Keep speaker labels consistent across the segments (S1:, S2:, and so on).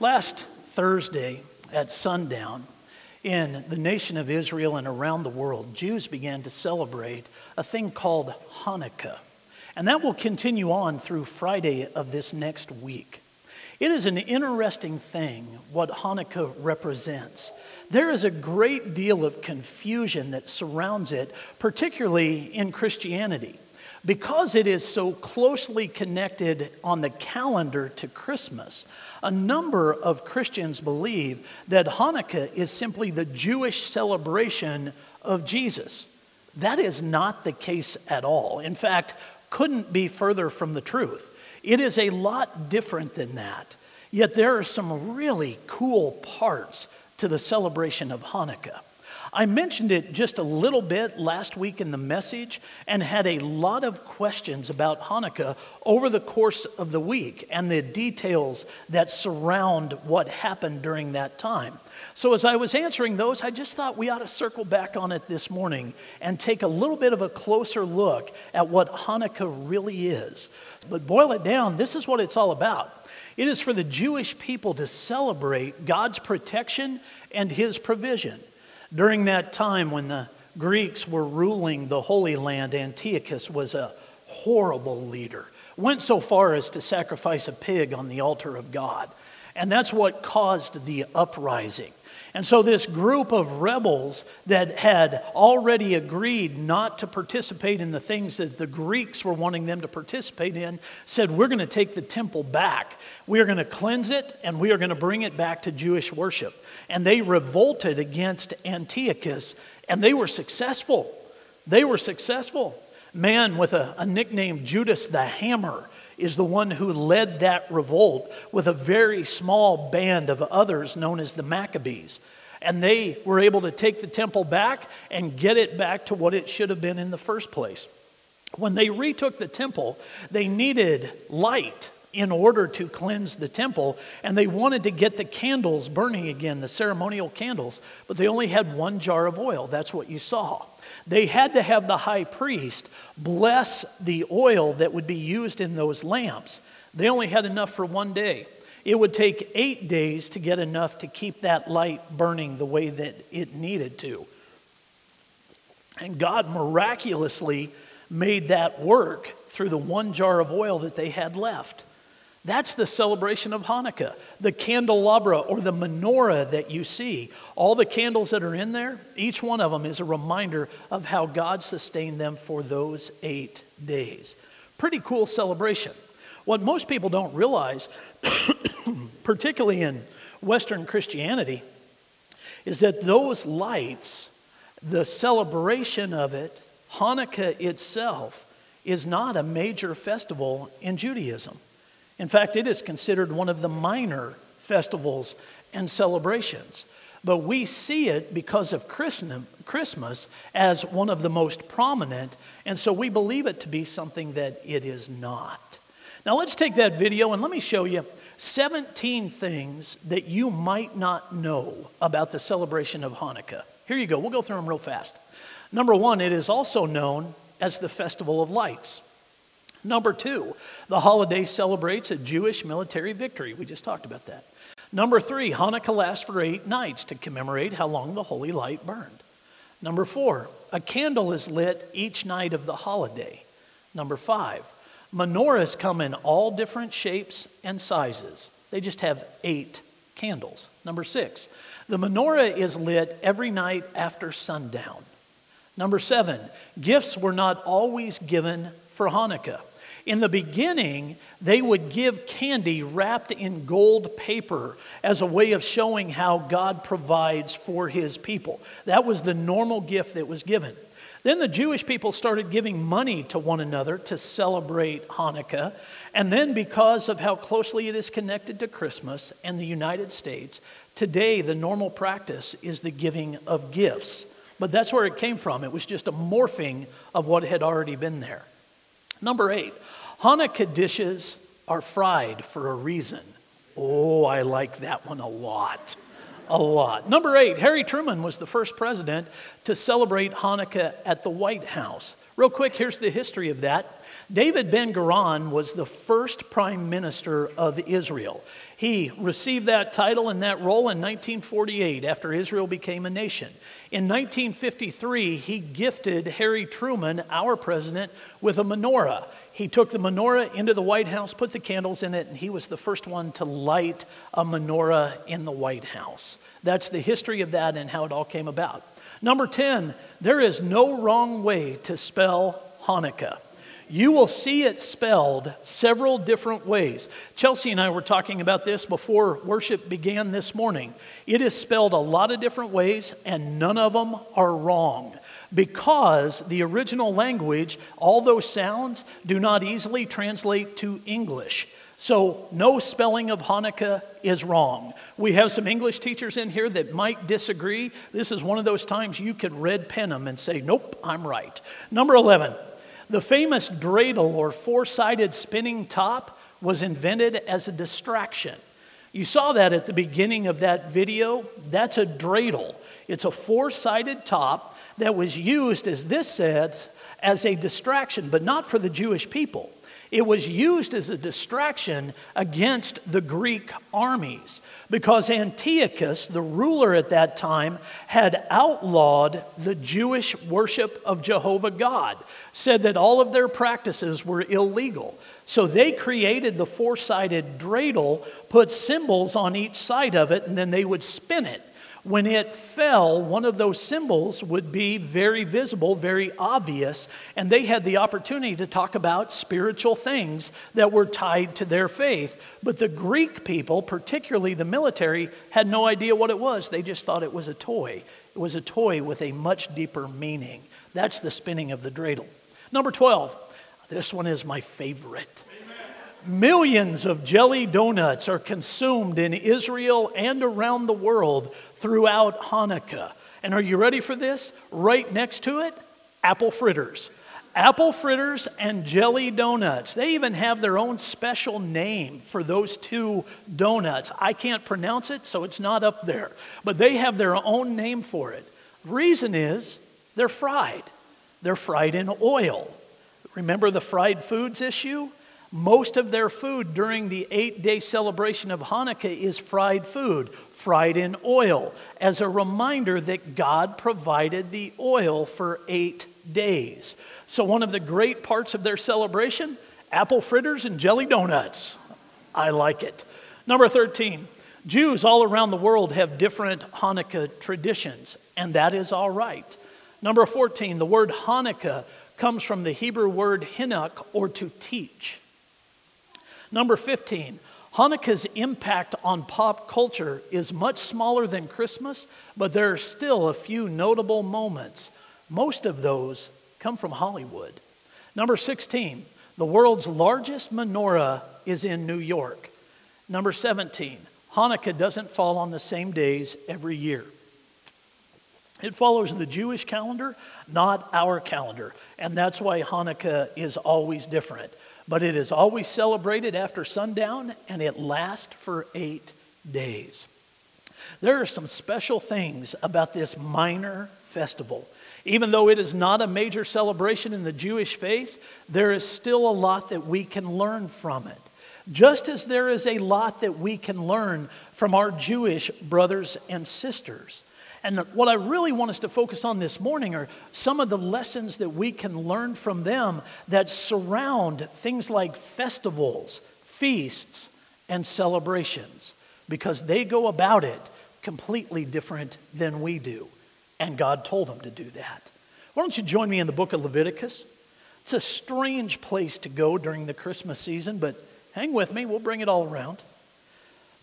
S1: Last Thursday at sundown, in the nation of Israel and around the world, Jews began to celebrate a thing called Hanukkah. And that will continue on through Friday of this next week. It is an interesting thing what Hanukkah represents. There is a great deal of confusion that surrounds it, particularly in Christianity. Because it is so closely connected on the calendar to Christmas, a number of Christians believe that Hanukkah is simply the Jewish celebration of Jesus. That is not the case at all. In fact, couldn't be further from the truth. It is a lot different than that. Yet there are some really cool parts to the celebration of Hanukkah. I mentioned it just a little bit last week in the message and had a lot of questions about Hanukkah over the course of the week and the details that surround what happened during that time. So, as I was answering those, I just thought we ought to circle back on it this morning and take a little bit of a closer look at what Hanukkah really is. But boil it down, this is what it's all about. It is for the Jewish people to celebrate God's protection and his provision. During that time when the Greeks were ruling the Holy Land, Antiochus was a horrible leader. Went so far as to sacrifice a pig on the altar of God. And that's what caused the uprising. And so, this group of rebels that had already agreed not to participate in the things that the Greeks were wanting them to participate in said, We're going to take the temple back. We are going to cleanse it and we are going to bring it back to Jewish worship and they revolted against Antiochus, and they were successful. They were successful. Man with a, a nickname, Judas the Hammer, is the one who led that revolt with a very small band of others known as the Maccabees. And they were able to take the temple back and get it back to what it should have been in the first place. When they retook the temple, they needed light in order to cleanse the temple. And they wanted to get the candles burning again, the ceremonial candles, but they only had one jar of oil. That's what you saw. They had to have the high priest bless the oil that would be used in those lamps. They only had enough for one day. It would take eight days to get enough to keep that light burning the way that it needed to. And God miraculously made that work through the one jar of oil that they had left. That's the celebration of Hanukkah. The candelabra or the menorah that you see, all the candles that are in there, each one of them is a reminder of how God sustained them for those eight days. Pretty cool celebration. What most people don't realize, particularly in Western Christianity, is that those lights, the celebration of it, Hanukkah itself, is not a major festival in Judaism. In fact, it is considered one of the minor festivals and celebrations. But we see it because of Christmas as one of the most prominent, and so we believe it to be something that it is not. Now, let's take that video and let me show you 17 things that you might not know about the celebration of Hanukkah. Here you go, we'll go through them real fast. Number one, it is also known as the Festival of Lights. Number two, the holiday celebrates a Jewish military victory. We just talked about that. Number three, Hanukkah lasts for eight nights to commemorate how long the holy light burned. Number four, a candle is lit each night of the holiday. Number five, menorahs come in all different shapes and sizes. They just have eight candles. Number six, the menorah is lit every night after sundown. Number seven, gifts were not always given for Hanukkah. In the beginning, they would give candy wrapped in gold paper as a way of showing how God provides for his people. That was the normal gift that was given. Then the Jewish people started giving money to one another to celebrate Hanukkah. And then, because of how closely it is connected to Christmas and the United States, today the normal practice is the giving of gifts. But that's where it came from. It was just a morphing of what had already been there. Number eight, Hanukkah dishes are fried for a reason. Oh, I like that one a lot. A lot. Number eight, Harry Truman was the first president to celebrate Hanukkah at the White House. Real quick, here's the history of that. David Ben Gurion was the first prime minister of Israel. He received that title and that role in 1948 after Israel became a nation. In 1953, he gifted Harry Truman, our president, with a menorah. He took the menorah into the White House, put the candles in it, and he was the first one to light a menorah in the White House. That's the history of that and how it all came about. Number 10, there is no wrong way to spell Hanukkah you will see it spelled several different ways. Chelsea and I were talking about this before worship began this morning. It is spelled a lot of different ways, and none of them are wrong because the original language, all those sounds, do not easily translate to English. So, no spelling of Hanukkah is wrong. We have some English teachers in here that might disagree. This is one of those times you could red pen them and say, Nope, I'm right. Number 11, the famous dreidel or four sided spinning top was invented as a distraction. You saw that at the beginning of that video. That's a dreidel. It's a four sided top that was used, as this said, as a distraction, but not for the Jewish people. It was used as a distraction against the Greek armies because Antiochus, the ruler at that time, had outlawed the Jewish worship of Jehovah God, said that all of their practices were illegal. So they created the four sided dreidel, put symbols on each side of it, and then they would spin it when it fell, one of those symbols would be very visible, very obvious, and they had the opportunity to talk about spiritual things that were tied to their faith. But the Greek people, particularly the military, had no idea what it was. They just thought it was a toy. It was a toy with a much deeper meaning. That's the spinning of the dreidel. Number 12, this one is my favorite. Millions of jelly donuts are consumed in Israel and around the world throughout Hanukkah. And are you ready for this? Right next to it, apple fritters. Apple fritters and jelly donuts. They even have their own special name for those two donuts. I can't pronounce it, so it's not up there. But they have their own name for it. Reason is they're fried, they're fried in oil. Remember the fried foods issue? Most of their food during the eight day celebration of Hanukkah is fried food, fried in oil, as a reminder that God provided the oil for eight days. So, one of the great parts of their celebration apple fritters and jelly donuts. I like it. Number 13, Jews all around the world have different Hanukkah traditions, and that is all right. Number 14, the word Hanukkah comes from the Hebrew word hinuk, or to teach. Number 15, Hanukkah's impact on pop culture is much smaller than Christmas, but there are still a few notable moments. Most of those come from Hollywood. Number 16, the world's largest menorah is in New York. Number 17, Hanukkah doesn't fall on the same days every year. It follows the Jewish calendar, not our calendar. And that's why Hanukkah is always different but it is always celebrated after sundown and it lasts for eight days. There are some special things about this minor festival. Even though it is not a major celebration in the Jewish faith, there is still a lot that we can learn from it. Just as there is a lot that we can learn from our Jewish brothers and sisters. And what I really want us to focus on this morning are some of the lessons that we can learn from them that surround things like festivals, feasts, and celebrations, because they go about it completely different than we do. And God told them to do that. Why don't you join me in the book of Leviticus? It's a strange place to go during the Christmas season, but hang with me, we'll bring it all around.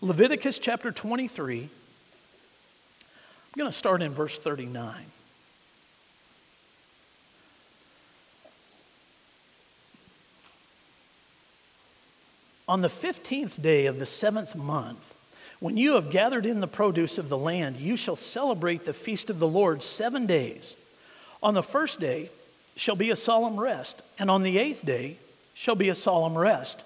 S1: Leviticus chapter 23 I'm going to start in verse 39. On the 15th day of the seventh month, when you have gathered in the produce of the land, you shall celebrate the feast of the Lord seven days. On the first day shall be a solemn rest, and on the eighth day shall be a solemn rest.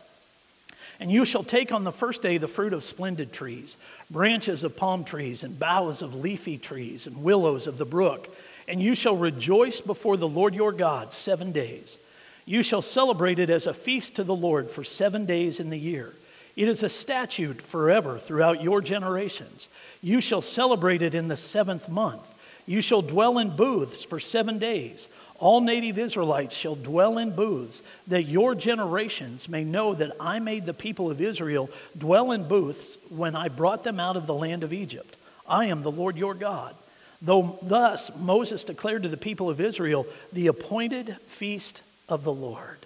S1: And you shall take on the first day the fruit of splendid trees, branches of palm trees, and boughs of leafy trees, and willows of the brook. And you shall rejoice before the Lord your God seven days. You shall celebrate it as a feast to the Lord for seven days in the year. It is a statute forever throughout your generations. You shall celebrate it in the seventh month. You shall dwell in booths for seven days. All native Israelites shall dwell in booths, that your generations may know that I made the people of Israel dwell in booths when I brought them out of the land of Egypt. I am the Lord your God. Though thus Moses declared to the people of Israel the appointed feast of the Lord.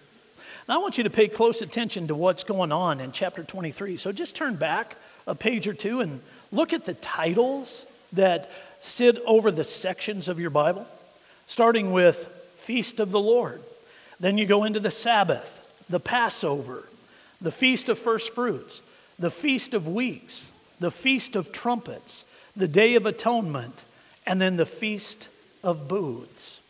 S1: Now I want you to pay close attention to what's going on in chapter 23. So just turn back a page or two and look at the titles that sit over the sections of your Bible, starting with Feast of the Lord. Then you go into the Sabbath, the Passover, the Feast of First Fruits, the Feast of Weeks, the Feast of Trumpets, the Day of Atonement, and then the Feast of Booths.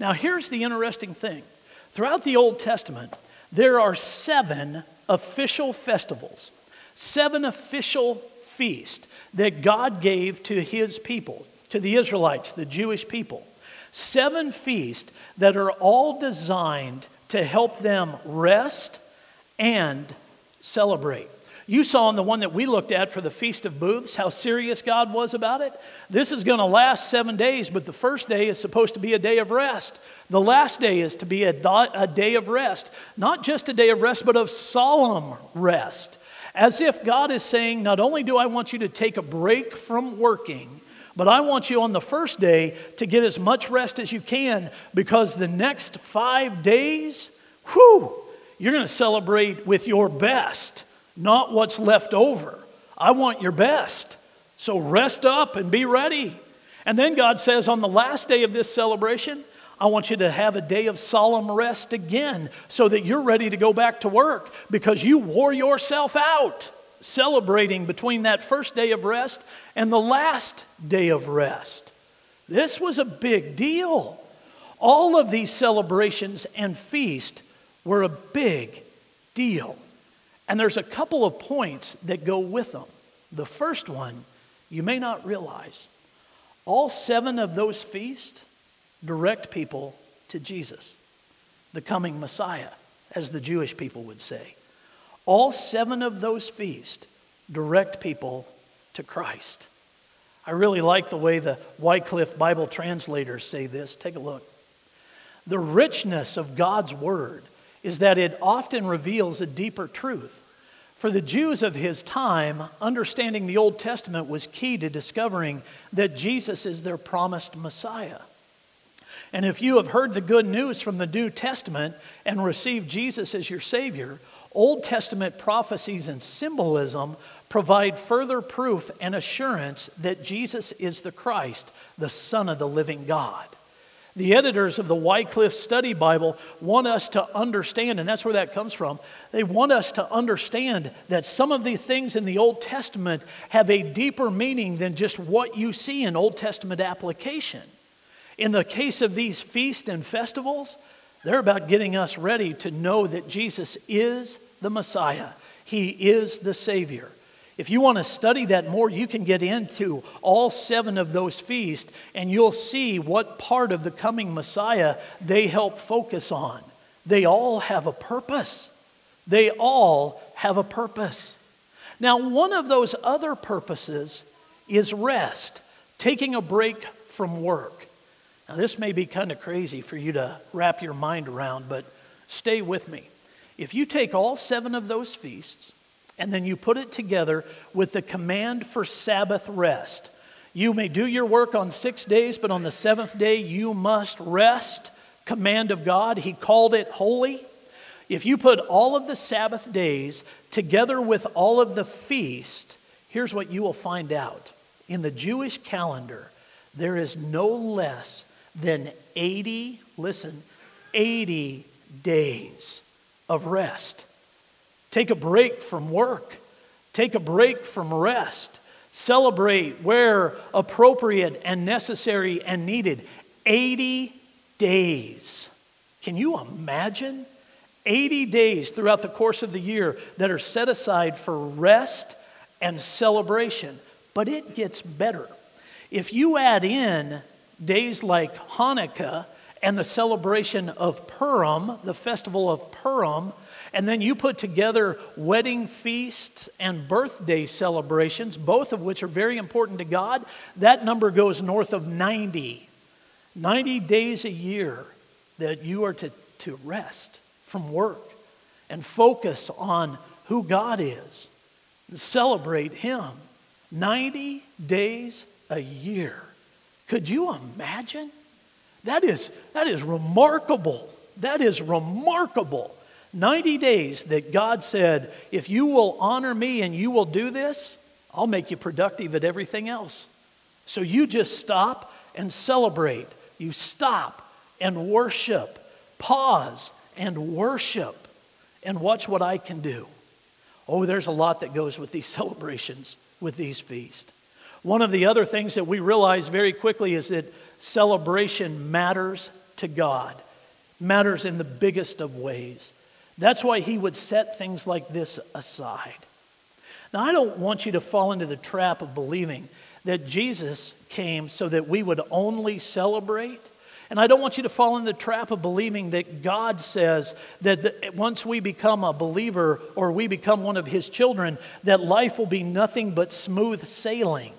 S1: Now, here's the interesting thing throughout the Old Testament, there are seven official festivals, seven official feasts that God gave to his people, to the Israelites, the Jewish people. Seven feasts that are all designed to help them rest and celebrate. You saw in the one that we looked at for the Feast of Booths how serious God was about it. This is going to last seven days, but the first day is supposed to be a day of rest. The last day is to be a, a day of rest, not just a day of rest, but of solemn rest. As if God is saying, Not only do I want you to take a break from working, but I want you on the first day to get as much rest as you can because the next five days, whew, you're going to celebrate with your best not what's left over. I want your best. So rest up and be ready. And then God says, on the last day of this celebration, I want you to have a day of solemn rest again so that you're ready to go back to work because you wore yourself out celebrating between that first day of rest and the last day of rest. This was a big deal. All of these celebrations and feasts were a big deal. And there's a couple of points that go with them. The first one, you may not realize, all seven of those feasts direct people to Jesus, the coming Messiah, as the Jewish people would say. All seven of those feasts direct people to Christ. I really like the way the Wycliffe Bible translators say this. Take a look. The richness of God's Word is that it often reveals a deeper truth. For the Jews of his time, understanding the Old Testament was key to discovering that Jesus is their promised Messiah. And if you have heard the good news from the New Testament and received Jesus as your Savior, Old Testament prophecies and symbolism provide further proof and assurance that Jesus is the Christ, the Son of the living God. The editors of the Wycliffe Study Bible want us to understand, and that's where that comes from. They want us to understand that some of the things in the Old Testament have a deeper meaning than just what you see in Old Testament application. In the case of these feasts and festivals, they're about getting us ready to know that Jesus is the Messiah, He is the Savior. If you want to study that more, you can get into all seven of those feasts and you'll see what part of the coming Messiah they help focus on. They all have a purpose. They all have a purpose. Now, one of those other purposes is rest, taking a break from work. Now, this may be kind of crazy for you to wrap your mind around, but stay with me. If you take all seven of those feasts, and then you put it together with the command for Sabbath rest. You may do your work on six days, but on the seventh day you must rest. Command of God. He called it holy. If you put all of the Sabbath days together with all of the feast, here's what you will find out. In the Jewish calendar, there is no less than 80, listen, 80 days of rest. Take a break from work. Take a break from rest. Celebrate where appropriate and necessary and needed. 80 days. Can you imagine? 80 days throughout the course of the year that are set aside for rest and celebration. But it gets better. If you add in days like Hanukkah and the celebration of Purim, the festival of Purim, and then you put together wedding feasts and birthday celebrations, both of which are very important to God, that number goes north of 90. 90 days a year that you are to, to rest from work and focus on who God is and celebrate Him. 90 days a year. Could you imagine? That is, that is remarkable. That is remarkable. 90 days that God said, if you will honor me and you will do this, I'll make you productive at everything else. So you just stop and celebrate. You stop and worship. Pause and worship and watch what I can do. Oh, there's a lot that goes with these celebrations, with these feasts. One of the other things that we realize very quickly is that celebration matters to God, matters in the biggest of ways. That's why he would set things like this aside. Now, I don't want you to fall into the trap of believing that Jesus came so that we would only celebrate. And I don't want you to fall in the trap of believing that God says that the, once we become a believer or we become one of his children, that life will be nothing but smooth sailing.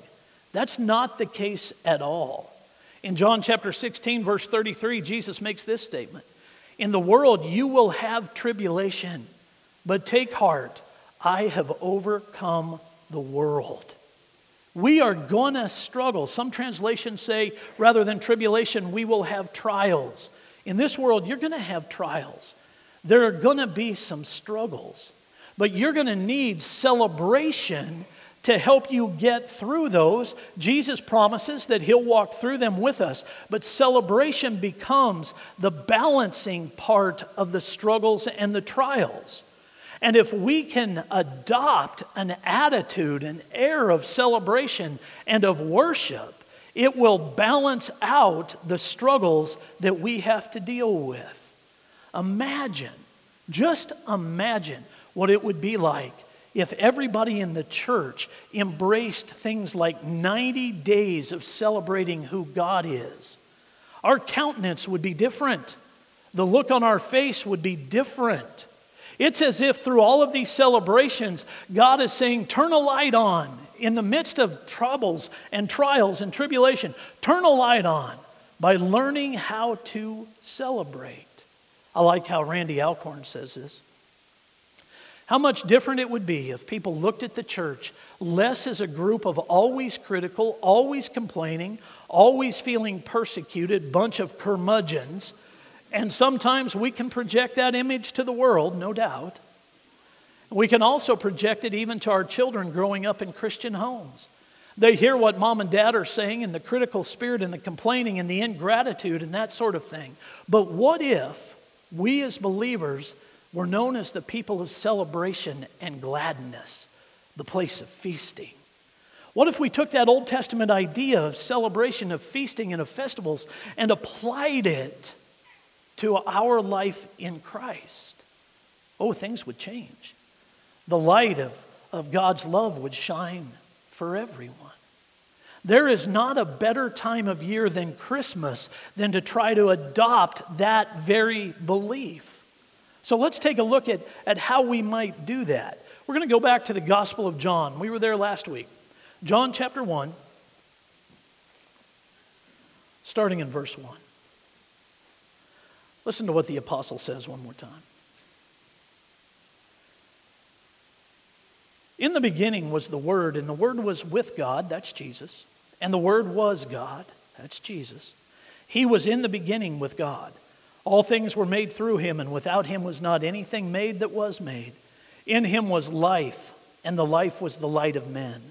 S1: That's not the case at all. In John chapter 16, verse 33, Jesus makes this statement In the world you will have tribulation, but take heart, I have overcome the world. We are going to struggle. Some translations say, rather than tribulation, we will have trials. In this world, you're going to have trials. There are going to be some struggles, but you're going to need celebration to help you get through those. Jesus promises that He'll walk through them with us, but celebration becomes the balancing part of the struggles and the trials. And if we can adopt an attitude, an air of celebration and of worship, it will balance out the struggles that we have to deal with. Imagine, just imagine what it would be like if everybody in the church embraced things like 90 days of celebrating who God is, our countenance would be different. The look on our face would be different. It's as if through all of these celebrations, God is saying, Turn a light on in the midst of troubles and trials and tribulation. Turn a light on by learning how to celebrate. I like how Randy Alcorn says this. How much different it would be if people looked at the church less as a group of always critical, always complaining, always feeling persecuted bunch of curmudgeons. And sometimes we can project that image to the world, no doubt. We can also project it even to our children growing up in Christian homes. They hear what mom and dad are saying and the critical spirit and the complaining and the ingratitude and that sort of thing. But what if we as believers we're known as the people of celebration and gladness, the place of feasting. What if we took that Old Testament idea of celebration, of feasting, and of festivals and applied it to our life in Christ? Oh, things would change. The light of, of God's love would shine for everyone. There is not a better time of year than Christmas than to try to adopt that very belief. So let's take a look at, at how we might do that. We're going to go back to the Gospel of John. We were there last week. John chapter 1, starting in verse 1. Listen to what the apostle says one more time. In the beginning was the Word, and the Word was with God, that's Jesus, and the Word was God, that's Jesus. He was in the beginning with God. All things were made through him, and without him was not anything made that was made. In him was life, and the life was the light of men.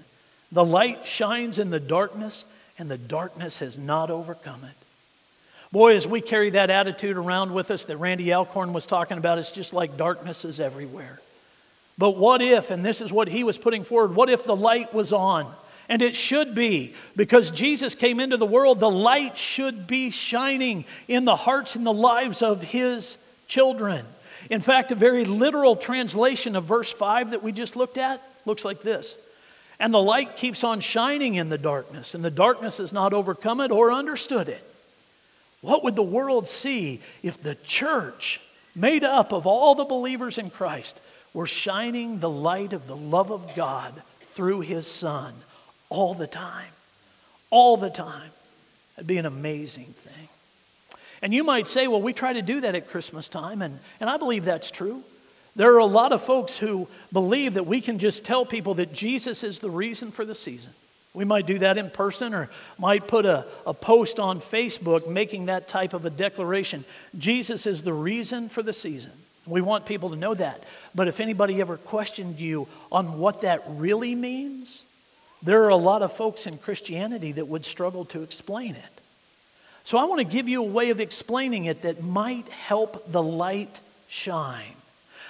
S1: The light shines in the darkness, and the darkness has not overcome it. Boy, as we carry that attitude around with us that Randy Alcorn was talking about, it's just like darkness is everywhere. But what if, and this is what he was putting forward, what if the light was on? And it should be, because Jesus came into the world, the light should be shining in the hearts and the lives of his children. In fact, a very literal translation of verse 5 that we just looked at looks like this And the light keeps on shining in the darkness, and the darkness has not overcome it or understood it. What would the world see if the church made up of all the believers in Christ, were shining the light of the love of God through his Son all the time. All the time. It'd be an amazing thing. And you might say, well, we try to do that at Christmas time, and, and I believe that's true. There are a lot of folks who believe that we can just tell people that Jesus is the reason for the season. We might do that in person or might put a, a post on Facebook making that type of a declaration. Jesus is the reason for the season. We want people to know that. But if anybody ever questioned you on what that really means, there are a lot of folks in Christianity that would struggle to explain it. So I want to give you a way of explaining it that might help the light shine.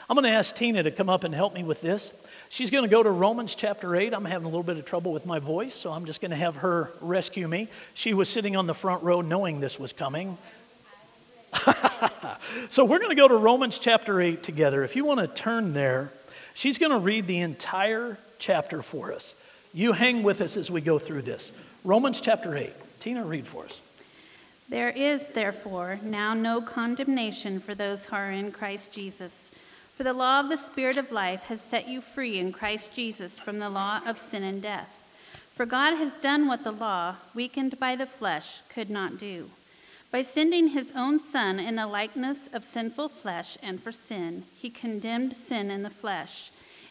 S1: I'm going to ask Tina to come up and help me with this. She's going to go to Romans chapter 8. I'm having a little bit of trouble with my voice, so I'm just going to have her rescue me. She was sitting on the front row knowing this was coming. so we're going to go to Romans chapter 8 together. If you want to turn there, she's going to read the entire chapter for us. You hang with us as we go through this. Romans chapter 8. Tina, read for us.
S2: There is, therefore, now no condemnation for those who are in Christ Jesus. For the law of the Spirit of life has set you free in Christ Jesus from the law of sin and death. For God has done what the law, weakened by the flesh, could not do. By sending his own Son in the likeness of sinful flesh and for sin, he condemned sin in the flesh,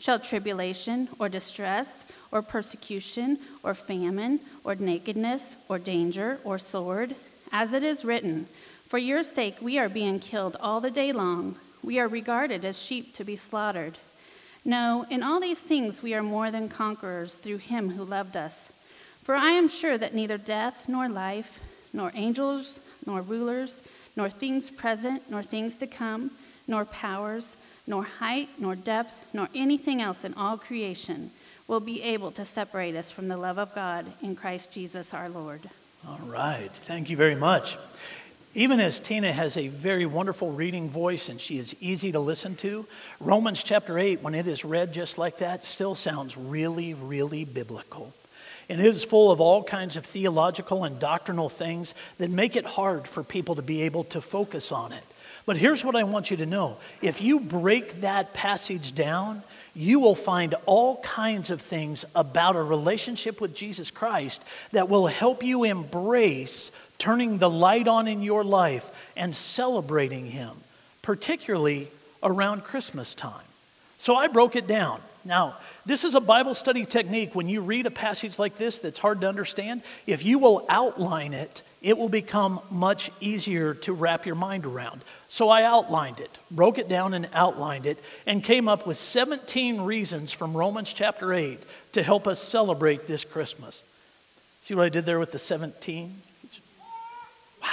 S2: Shall tribulation or distress or persecution or famine or nakedness or danger or sword? As it is written, For your sake we are being killed all the day long, we are regarded as sheep to be slaughtered. No, in all these things we are more than conquerors through him who loved us. For I am sure that neither death nor life, nor angels, nor rulers, nor things present, nor things to come, nor powers, nor height, nor depth, nor anything else in all creation will be able to separate us from the love of God in Christ Jesus our Lord.
S1: All right. Thank you very much. Even as Tina has a very wonderful reading voice and she is easy to listen to, Romans chapter 8, when it is read just like that, still sounds really, really biblical. And it is full of all kinds of theological and doctrinal things that make it hard for people to be able to focus on it. But here's what I want you to know if you break that passage down, you will find all kinds of things about a relationship with Jesus Christ that will help you embrace turning the light on in your life and celebrating Him, particularly around Christmas time. So I broke it down. Now, this is a Bible study technique. When you read a passage like this that's hard to understand, if you will outline it, it will become much easier to wrap your mind around. So I outlined it, broke it down and outlined it, and came up with 17 reasons from Romans chapter 8 to help us celebrate this Christmas. See what I did there with the 17? Wow,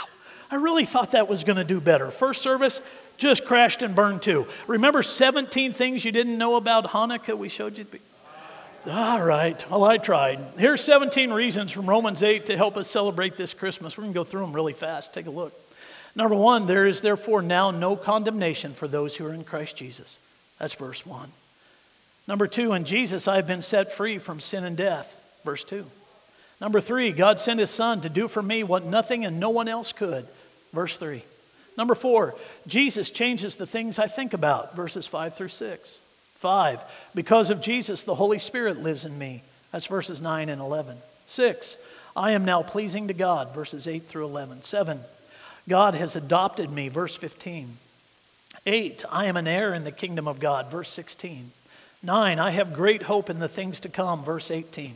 S1: I really thought that was going to do better. First service just crashed and burned too. Remember 17 things you didn't know about Hanukkah we showed you? All right, well, I tried. Here's 17 reasons from Romans 8 to help us celebrate this Christmas. We're going to go through them really fast. Take a look. Number one, there is therefore now no condemnation for those who are in Christ Jesus. That's verse 1. Number two, in Jesus I have been set free from sin and death. Verse 2. Number three, God sent his Son to do for me what nothing and no one else could. Verse 3. Number four, Jesus changes the things I think about. Verses 5 through 6. 5. Because of Jesus, the Holy Spirit lives in me. That's verses 9 and 11. 6. I am now pleasing to God. Verses 8 through 11. 7. God has adopted me. Verse 15. 8. I am an heir in the kingdom of God. Verse 16. 9. I have great hope in the things to come. Verse 18.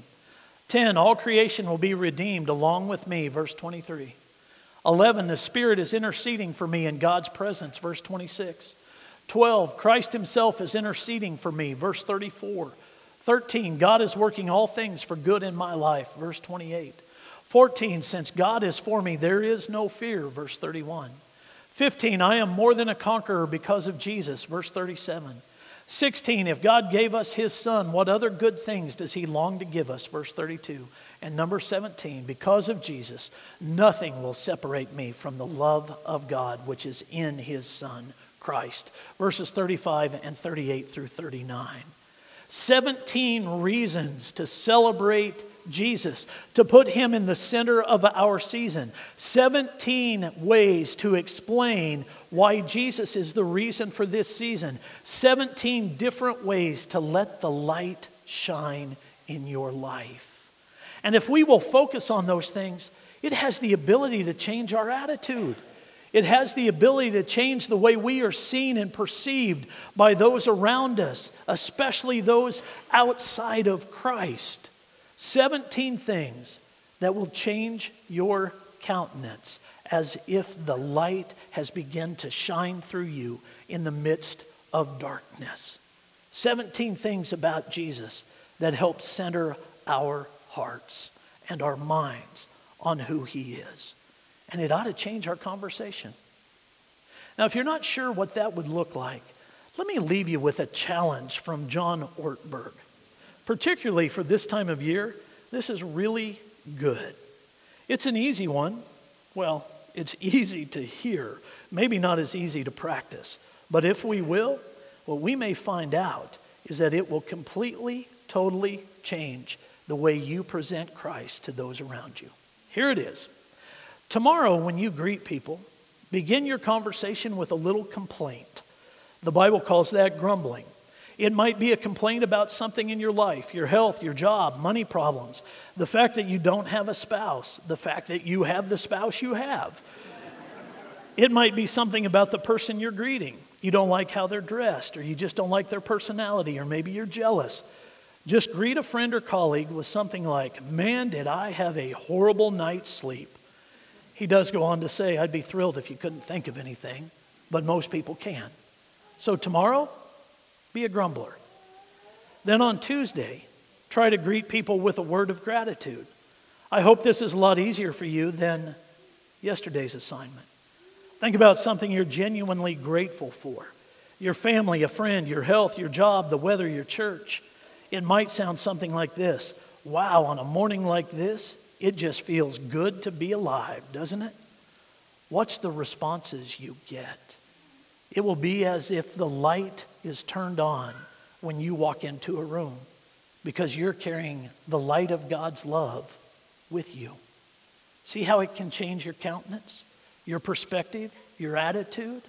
S1: 10. All creation will be redeemed along with me. Verse 23. 11, the Spirit is interceding for me in God's presence, verse 26. 12, Christ Himself is interceding for me, verse 34. 13, God is working all things for good in my life, verse 28. 14, since God is for me, there is no fear, verse 31. 15, I am more than a conqueror because of Jesus, verse 37. 16, if God gave us His Son, what other good things does He long to give us, verse 32. And number 17, because of Jesus, nothing will separate me from the love of God which is in his Son, Christ. Verses 35 and 38 through 39. 17 reasons to celebrate Jesus, to put him in the center of our season. 17 ways to explain why Jesus is the reason for this season. 17 different ways to let the light shine in your life. And if we will focus on those things, it has the ability to change our attitude. It has the ability to change the way we are seen and perceived by those around us, especially those outside of Christ. 17 things that will change your countenance as if the light has begun to shine through you in the midst of darkness. 17 things about Jesus that help center our hearts and our minds on who He is. And it ought to change our conversation. Now, if you're not sure what that would look like, let me leave you with a challenge from John Ortberg. particularly for this time of year, this is really good. It's an easy one. Well, it's easy to hear, maybe not as easy to practice. But if we will, what we may find out is that it will completely, totally change the way you present Christ to those around you. Here it is. Tomorrow, when you greet people, begin your conversation with a little complaint. The Bible calls that grumbling. It might be a complaint about something in your life, your health, your job, money problems, the fact that you don't have a spouse, the fact that you have the spouse you have. It might be something about the person you're greeting. You don't like how they're dressed, or you just don't like their personality, or maybe you're jealous. Just greet a friend or colleague with something like, Man, did I have a horrible night's sleep. He does go on to say, I'd be thrilled if you couldn't think of anything, but most people can. So tomorrow, be a grumbler. Then on Tuesday, try to greet people with a word of gratitude. I hope this is a lot easier for you than yesterday's assignment. Think about something you're genuinely grateful for your family, a friend, your health, your job, the weather, your church. It might sound something like this Wow, on a morning like this, it just feels good to be alive, doesn't it? Watch the responses you get. It will be as if the light is turned on when you walk into a room because you're carrying the light of God's love with you. See how it can change your countenance, your perspective, your attitude?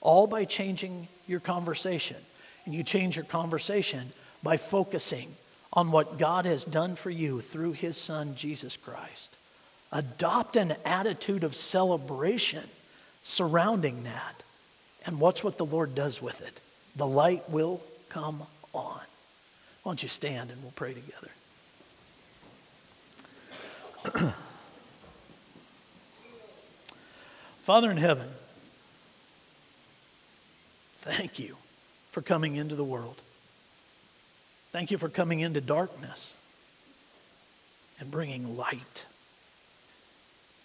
S1: All by changing your conversation. And you change your conversation by focusing on what God has done for you through his son, Jesus Christ. Adopt an attitude of celebration surrounding that and watch what the Lord does with it. The light will come on. Why don't you stand and we'll pray together? Father in heaven, thank you for coming into the world. Thank you for coming into darkness and bringing light.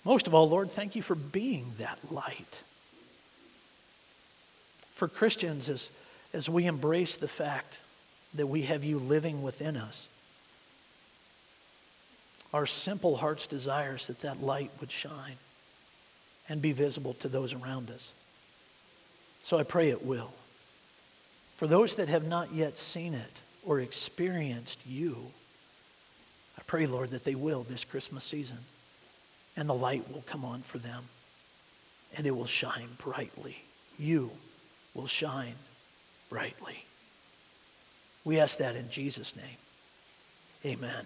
S1: Most of all, Lord, thank you for being that light for Christians as, as we embrace the fact that we have you living within us. Our simple heart's desires that that light would shine and be visible to those around us. So I pray it will. For those that have not yet seen it or experienced you, I pray, Lord, that they will this Christmas season and the light will come on for them and it will shine brightly. You will shine brightly. We ask that in Jesus' name. Amen.